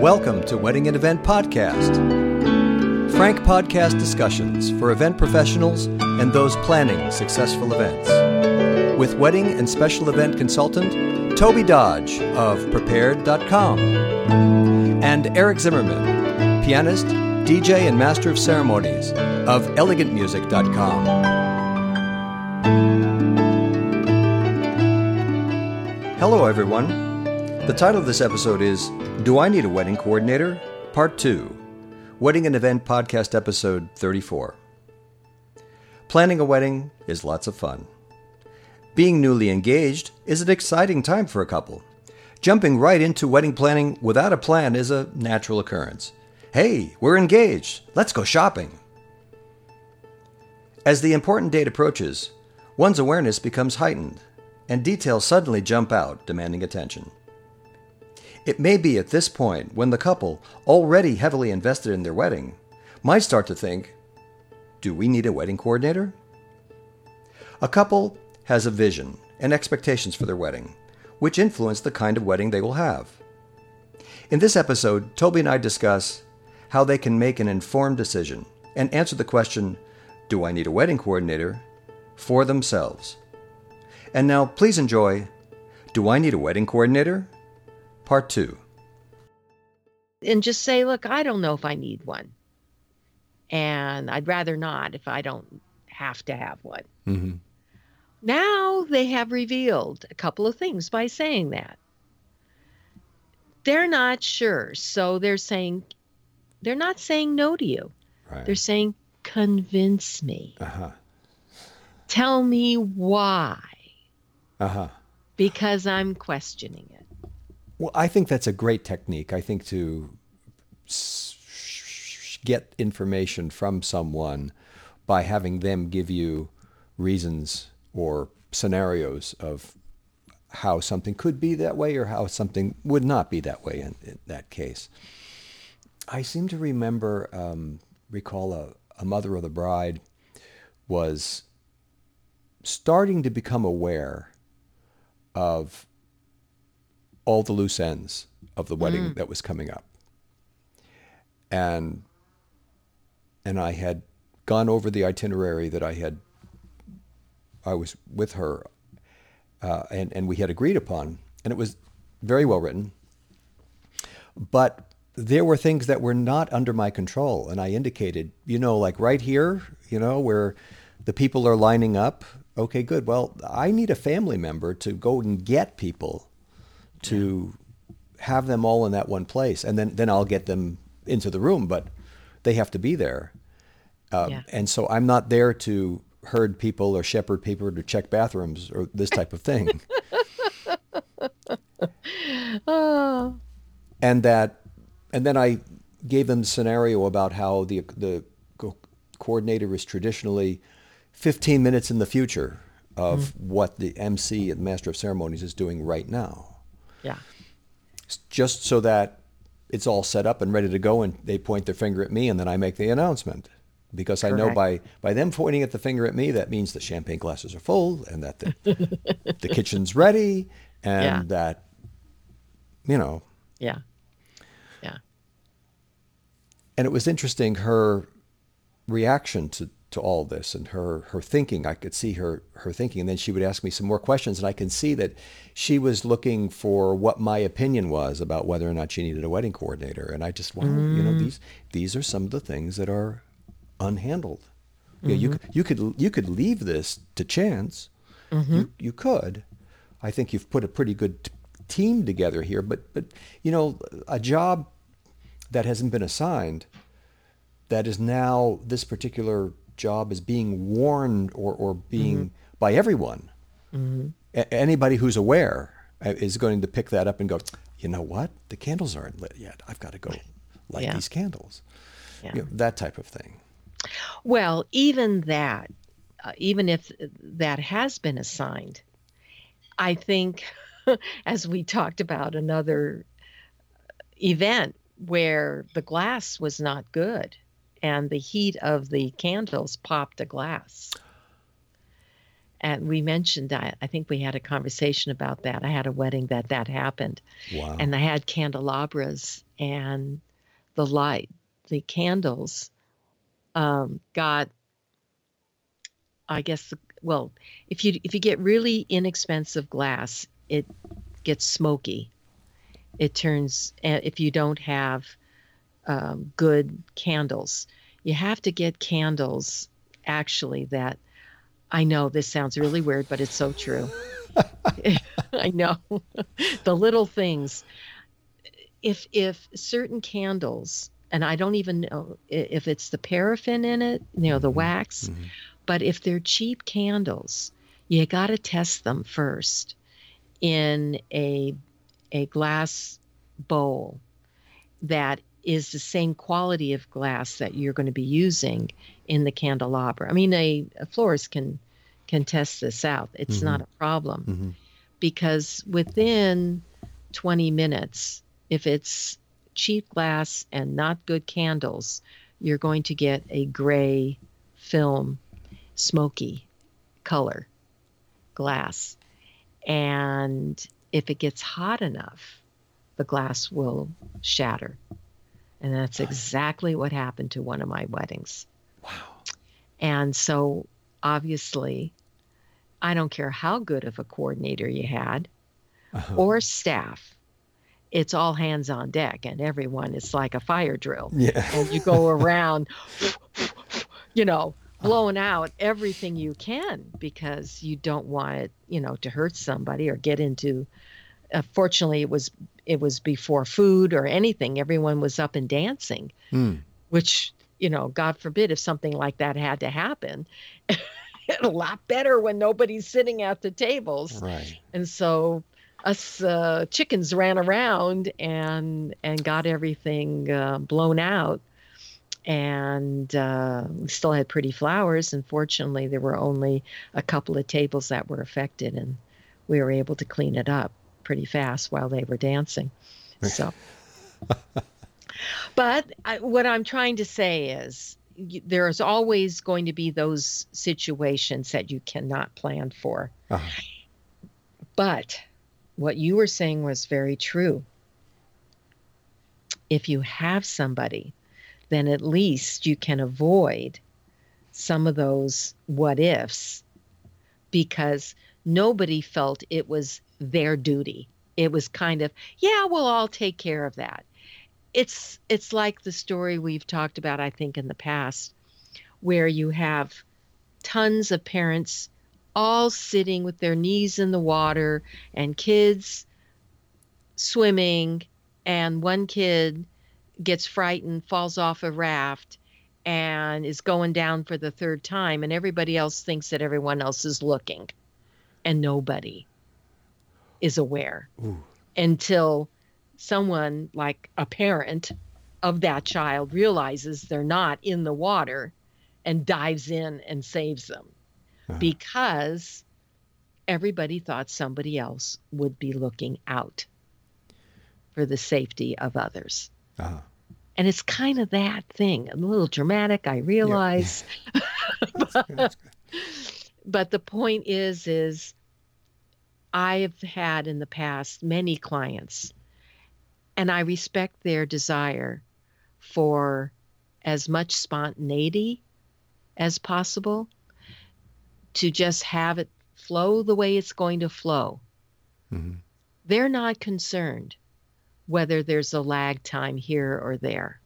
Welcome to Wedding and Event Podcast. Frank podcast discussions for event professionals and those planning successful events. With wedding and special event consultant Tobey Dodge of Prepaired.com and Eric Zimmermann, pianist, DJ, and master of ceremonies of ElegantMusic.com. Hello, everyone. The title of this episode is Do I Need a Wedding Coordinator? Part 2 Wedding and Event Podcast Episode 34. Planning a wedding is lots of fun. Being newly engaged is an exciting time for a couple. Jumping right into wedding planning without a plan is a natural occurrence. Hey, we're engaged. Let's go shopping. As the important date approaches, one's awareness becomes heightened, and details suddenly jump out, demanding attention. It may be at this point when the couple, already heavily invested in their wedding, might start to think do we need a wedding coordinator? A couple has a vision and expectations for their wedding, which influence the kind of wedding they will have. In this episode, Tobey and I discuss how they can make an informed decision and answer the question do I need a wedding coordinator? for themselves. And now, please enjoy Do I Need a Wedding Coordinator? Part 2. and just say, look, I don't know if I need one. And I'd rather not if I don't have to have one. Mm-hmm. Now they have revealed a couple of things by saying that. They're not sure. So they're saying, they're not saying no to you. Right. They're saying, convince me. uh-huh. Tell me why. Uh-huh. Because I'm questioning it. Well, I think that's a great technique. I think to get information from someone by having them give you reasons or scenarios of how something could be that way or how something would not be that way in, in that case. I seem to remember, um, recall a, a mother of the bride was starting to become aware of all the loose ends of the wedding that was coming up. And and I had gone over the itinerary that I had I was with her uh, and, and we had agreed upon, and it was very well written. But there were things that were not under my control, and I indicated, you know, like right here, you know, where the people are lining up. Okay, good. Well, I need a family member to go and get people to have them all in that one place, and then then I'll get them into the room, but they have to be there. Uh, Yeah. And so I'm not there to herd people or shepherd people or to check bathrooms or this type of thing. Oh, and that and then I gave them the scenario about how the the co- coordinator is traditionally 15 minutes in the future of what the MC and Master of Ceremonies is doing right now, yeah. Just so that it's all set up and ready to go, and they point their finger at me, and then I make the announcement. Because I know by, by them pointing at the finger at me, that means the champagne glasses are full and that the, the kitchen's ready and Yeah. that, you know, Yeah. Yeah. and it was interesting her reaction to, to all this and her, her thinking. I could see her, her thinking. And then she would ask me some more questions. And I can see that she was looking for what my opinion was about whether or not she needed a wedding coordinator. And I just, well, you know, mm. these, these are some of the things that are unhandled. You, mm-hmm. know, you, you could, you could leave this to chance. Mm-hmm. You, you could. I think you've put a pretty good t- team together here, but, but, you know, a job that hasn't been assigned that is now this particular job is being warned or, or being by everyone. A- anybody who's aware uh, is going to pick that up and go, you know what? The candles aren't lit yet. I've got to go light Yeah. these candles. Yeah. You know, that type of thing. Well, even that, uh, even if that has been assigned, I think, as we talked about another event where the glass was not good and the heat of the candles popped a glass. And we mentioned that. I think we had a conversation about that. I had a wedding that that happened, Wow. and I had candelabras, and the light, the candles, um, got. I guess well, if you if you get really inexpensive glass, it gets smoky. It turns eh, if you don't have um, good candles. You have to get candles actually that I know this sounds really weird, but it's so true. I know the little things. If if certain candles, and I don't even know if it's the paraffin in it, you know, the mm-hmm. wax, mm-hmm. but if they're cheap candles, you got to test them first in a a glass bowl that is the same quality of glass that you're going to be using in the candelabra. I mean, a, a florist can can test this out. It's mm-hmm. not a problem mm-hmm. because within 20 minutes, if it's cheap glass and not good candles, you're going to get a gray film, smoky color glass. And if it gets hot enough, the glass will shatter. And that's exactly what happened to one of my weddings. Wow. And so obviously, I don't care how good of a coordinator you had uh-huh. or staff. It's all hands on deck, and everyone is like a fire drill. Yeah. and you go around, you know, blowing out everything you can because you don't want it, you know, to hurt somebody or get into. Uh, fortunately, it was it was before food or anything. Everyone was up and dancing, mm. which you know, God forbid if something like that had to happen. a lot better when nobody's sitting at the tables. Right. And so us uh, chickens ran around and and got everything uh, blown out and uh, we still had pretty flowers. Unfortunately, there were only a couple of tables that were affected, and we were able to clean it up pretty fast while they were dancing. So, but I, what I'm trying to say is there's always going to be those situations that you cannot plan for. Uh-huh. But what you were saying was very true. If you have somebody then at least you can avoid some of those what ifs because nobody felt it was their duty. It was kind of, yeah, we'll all take care of that. It's it's like the story we've talked about I think in the past where you have tons of parents all sitting with their knees in the water and kids swimming and one kid gets frightened, falls off a raft, and is going down for the third time, and everybody else thinks that everyone else is looking, and nobody is aware Ooh. until someone, like a parent of that child, realizes they're not in the water and dives in and saves them uh-huh. because everybody thought somebody else would be looking out for the safety of others. Uh-huh. And it's kind of that thing, a little dramatic, I realize. Yeah. but, but the point is, is I've had in the past many clients, and I respect their desire for as much spontaneity as possible to just have it flow the way it's going to flow. Mm-hmm. They're not concerned whether there's a lag time here or there.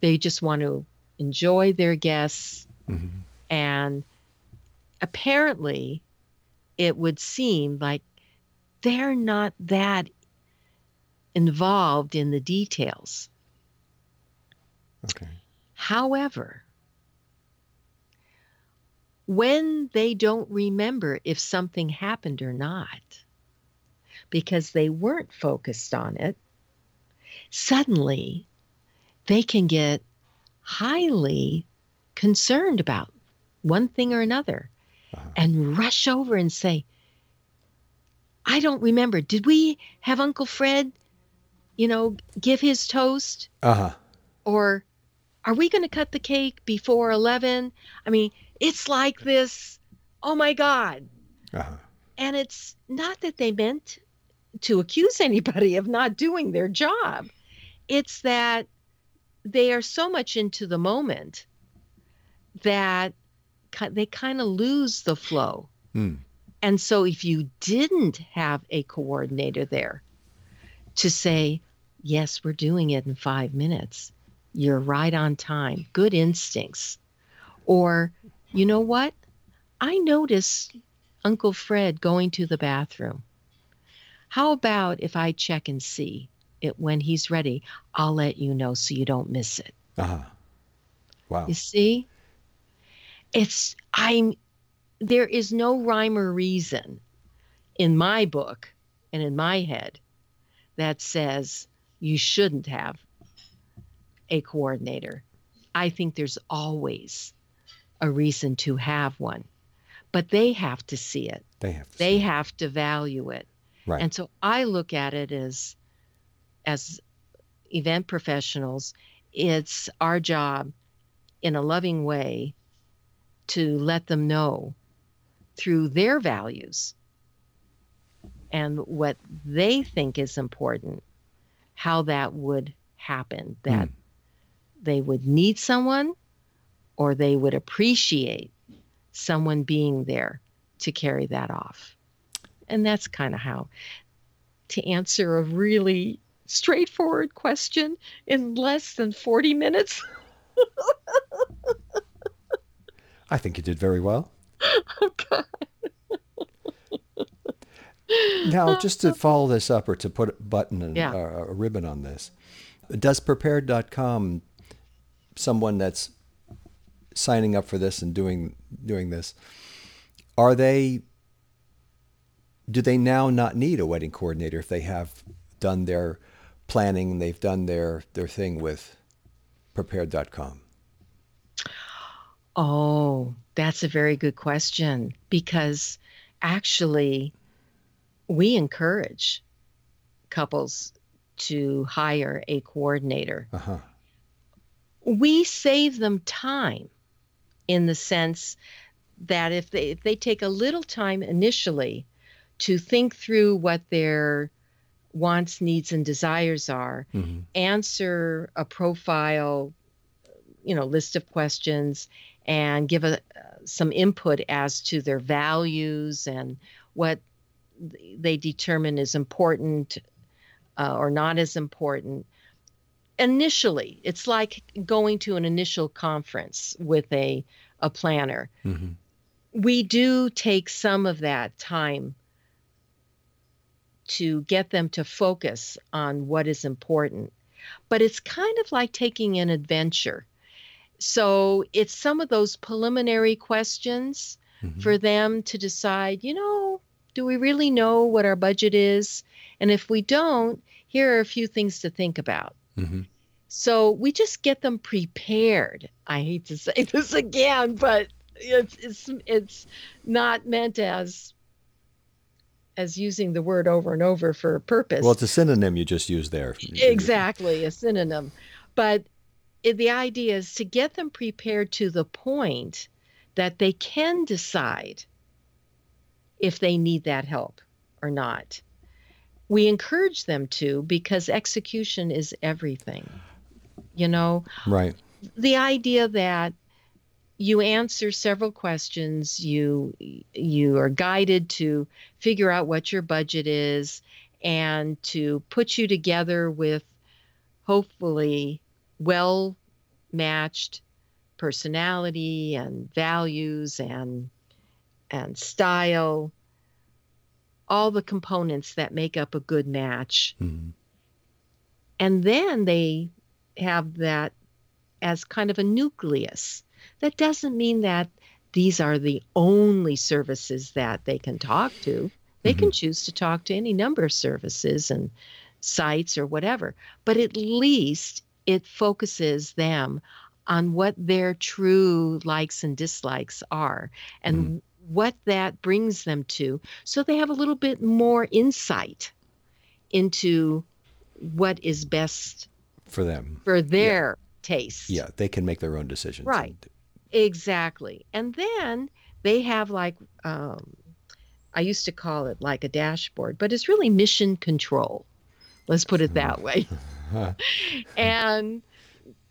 They just want to enjoy their guests. Mm-hmm. And apparently, it would seem like they're not that involved in the details. Okay. However, when they don't remember if something happened or not, because they weren't focused on it, suddenly they can get highly concerned about one thing or another uh-huh. and rush over and say, I don't remember. Did we have Uncle Fred, you know, give his toast? Uh huh. Or are we going to cut the cake before 11? I mean, it's like this. Oh my God. Uh-huh. And it's not that they meant to accuse anybody of not doing their job. It's that they are so much into the moment that they kind of lose the flow. Hmm. And so if you didn't have a coordinator there to say, yes, we're doing it in five minutes, you're right on time, good instincts. Or, you know what? I noticed Uncle Fred going to the bathroom. How about if I check and see it when he's ready? I'll let you know so you don't miss it. Uh-huh. Wow. You see? It's I'm there is no rhyme or reason in my book and in my head that says you shouldn't have a coordinator. I think there's always a reason to have one, but they have to see it. They have. To they have to value it. Right. And so I look at it as as event professionals, it's our job in a loving way to let them know through their values and what they think is important how that would happen that Hmm. they would need someone or they would appreciate someone being there to carry that off and that's kind of how to answer a really straightforward question in less than 40 minutes I think you did very well. oh god Now, just to follow this up or to put a button and Yeah. uh, a ribbon on this, does prepaired.com, someone that's signing up for this and doing doing this, are they do they now not need a wedding coordinator if they have done their planning, and they've done their their thing with prepaired.com? Oh, that's a very good question because actually, we encourage couples to hire a coordinator. Uh-huh. We save them time in the sense that if they if they take a little time initially to think through what their wants, needs and desires are, hmm answer a profile, you know, list of questions and give a, some input as to their values and what they determine is important uh, or not as important. Initially, it's like going to an initial conference with a, a planner. hmm We do take some of that time to get them to focus on what is important. But it's kind of like taking an adventure. So it's some of those preliminary questions hmm for them to decide, you know, do we really know what our budget is? And if we don't, here are a few things to think about. hmm So we just get them prepared. I hate to say this again, but it's it's it's not meant as as using the word over and over for a purpose. Well, it's a synonym you just used there. exactly a synonym. But it, the idea is to get them prepared to the point that they can decide if they need that help or not. We encourage them to because execution is everything. You know, Right. the idea that you answer several questions you you are guided to figure out what your budget is and to put you together with hopefully well matched personality and values and and style all the components that make up a good match hmm and then they have that as kind of a nucleus. That doesn't mean that these are the only services that they can talk to. They can choose to talk to any number of services and sites or whatever, but at least it focuses them on what their true likes and dislikes are and what that brings them to. So they have a little bit more insight into what is best For them. for their taste. Yeah, they can make their own decisions. Right. Exactly. And then they have like um, I used to call it like a dashboard, but it's really mission control. Let's put it that way. and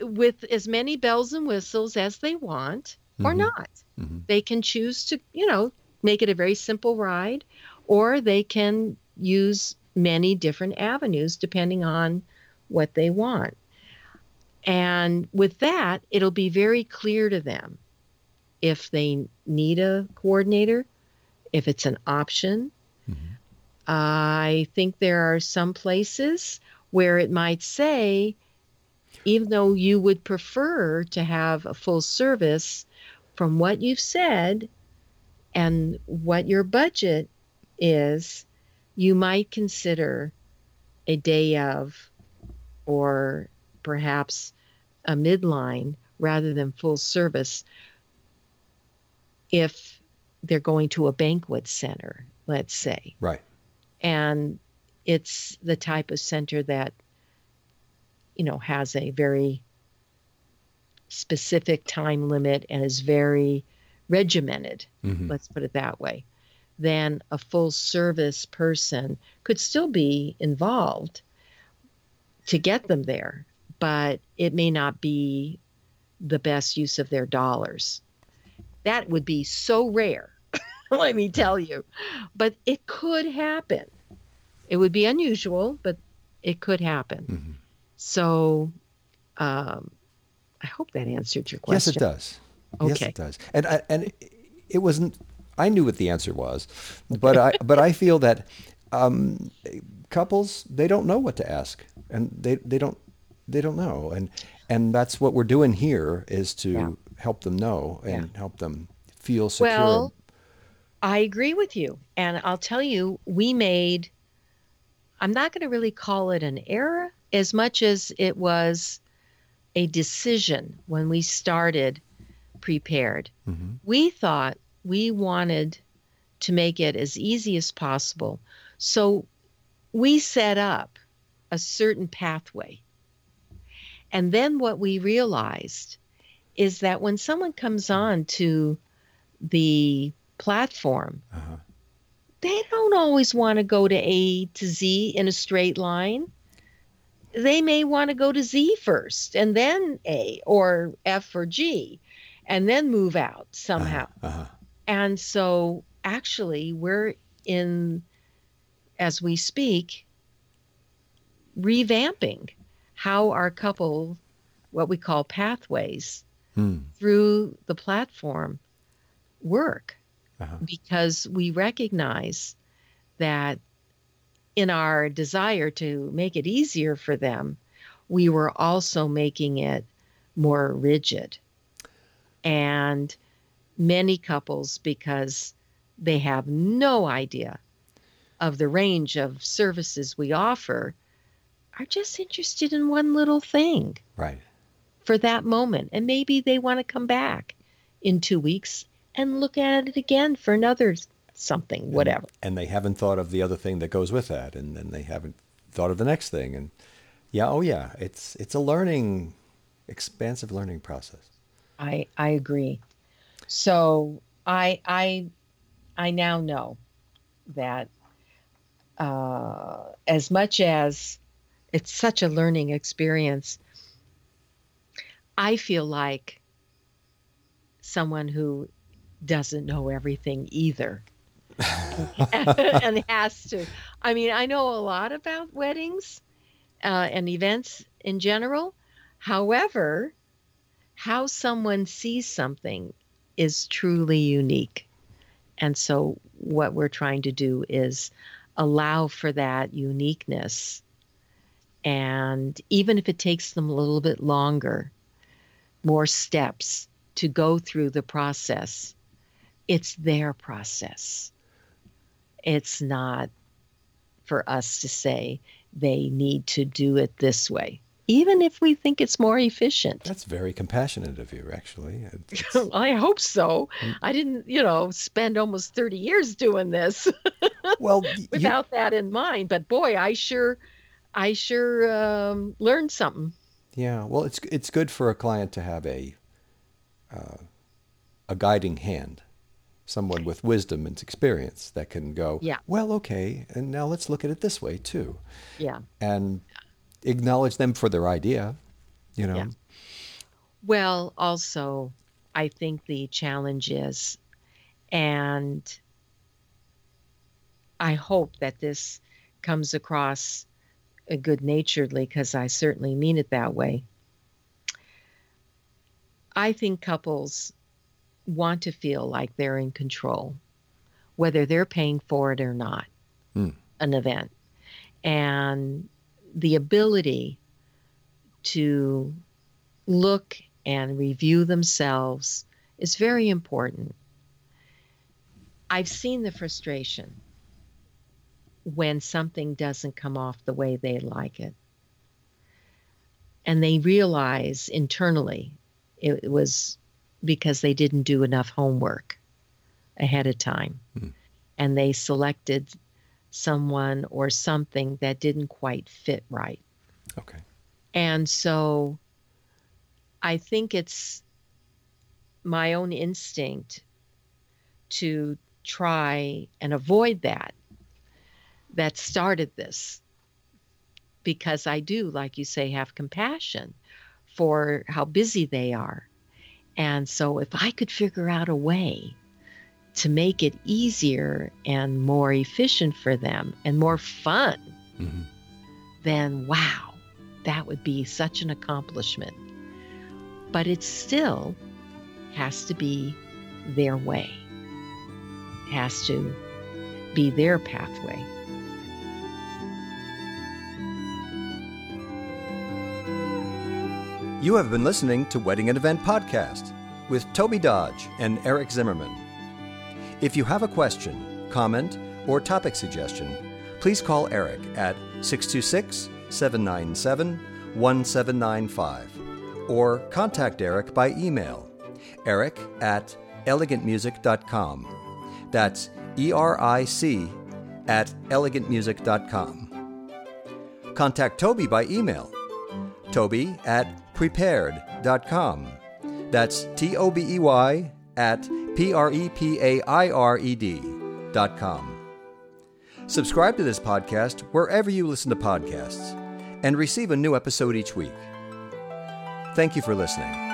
with as many bells and whistles as they want or Mhm. not. Mhm. They can choose to, you know, make it a very simple ride, or they can use many different avenues depending on what they want. And with that, it'll be very clear to them if they need a coordinator, if it's an option. Mhm. I think there are some places where it might say, even though you would prefer to have a full service, from what you've said and what your budget is, you might consider a day of or perhaps a midline rather than full service if they're going to a banquet center, let's say. Right. And it's the type of center that, you know, has a very specific time limit and is very regimented, Mhm. let's put it that way, then a full service person could still be involved to get them there, but it may not be the best use of their dollars. That would be so rare, let me tell you. But it could happen. It would be unusual, but it could happen. Mhm. So um, I hope that answered your question. Yes, it does. Yes, it does. And I, and it- wasn't. I knew what the answer was, but I but I feel that um, couples they don't know what to ask, and they they don't they don't know, and and that's what we're doing here is to Yeah. help them know and help them feel secure. Well, I agree with you. And I'll tell you, we made, I'm not going to really call it an error as much as it was a decision when we started Prepaired. Mhm. We thought we wanted to make it as easy as possible. So we set up a certain pathway. And then what we realized is that when someone comes on to the platform, Uh-huh. They don't always want to go to A to Z in a straight line. They may want to go to Z first and then A or F or G and then move out somehow. Uh-huh. And so actually, we're in, as we speak, revamping how our couple, what we call pathways Hmm. through the platform, work Uh-huh. because we recognize that in our desire to make it easier for them, we were also making it more rigid. And many couples, because they have no idea of the range of services we offer, are just interested in one little thing Right. for that moment. And maybe they want to come back in two weeks and look at it again for another something, whatever. And they haven't thought of the other thing that goes with that, and then they haven't thought of the next thing. And yeah, oh yeah, it's it's a learning, expansive learning process. I I agree. So I I I now know that uh, as much as it's such a learning experience, I feel like someone who doesn't know everything either and has to. I mean, I know a lot about weddings uh, and events in general. However, how someone sees something is truly unique. And so, what we're trying to do is allow for that uniqueness. And even if it takes them a little bit longer, more steps to go through the process, it's their process. It's not for us to say they need to do it this way, even if we think it's more efficient. That's very compassionate of you, actually. I hope so. I didn't, you know, spend almost 30 years doing this well, y- you, without that in mind. But boy, I sure, I sure um, learned something. yeah. Well, it's it's good for a client to have a uh, a guiding hand, someone with wisdom and experience that can go. Yeah. Well, okay, and now let's look at it this way too. Yeah. And acknowledge them for their idea, you know. Yeah. Well, also, I think the challenge is, and I hope that this comes across good naturedly because I certainly mean it that way. I think couples want to feel like they're in control, whether they're paying for it or not, Mm. an event. And the ability to look and review themselves is very important. I've seen the frustration when something doesn't come off the way they like it. And they realize internally it was because they didn't do enough homework ahead of time. Hmm. And they selected someone or something that didn't quite fit right. Okay. And so I think it's my own instinct to try and avoid that that started this because I do, like you say, have compassion for how busy they are. And so if I could figure out a way to make it easier and more efficient for them and more fun, hmm then wow, that would be such an accomplishment. But it still has to be their way, it has to be their pathway. You have been listening to Wedding and Event Podcast with Tobey Dodge and Eric Zimmermann. If you have a question, comment, or topic suggestion, please call Eric at 626 797 1795 or contact Eric by email eric at elegantmusic.com. That's E R I C at elegantmusic.com. Contact Tobey by email Tobey at prepaired.com. That's T O B E Y at P R E P A I R E D.com. Subscribe to this podcast wherever you listen to podcasts and receive a new episode each week. Thank you for listening.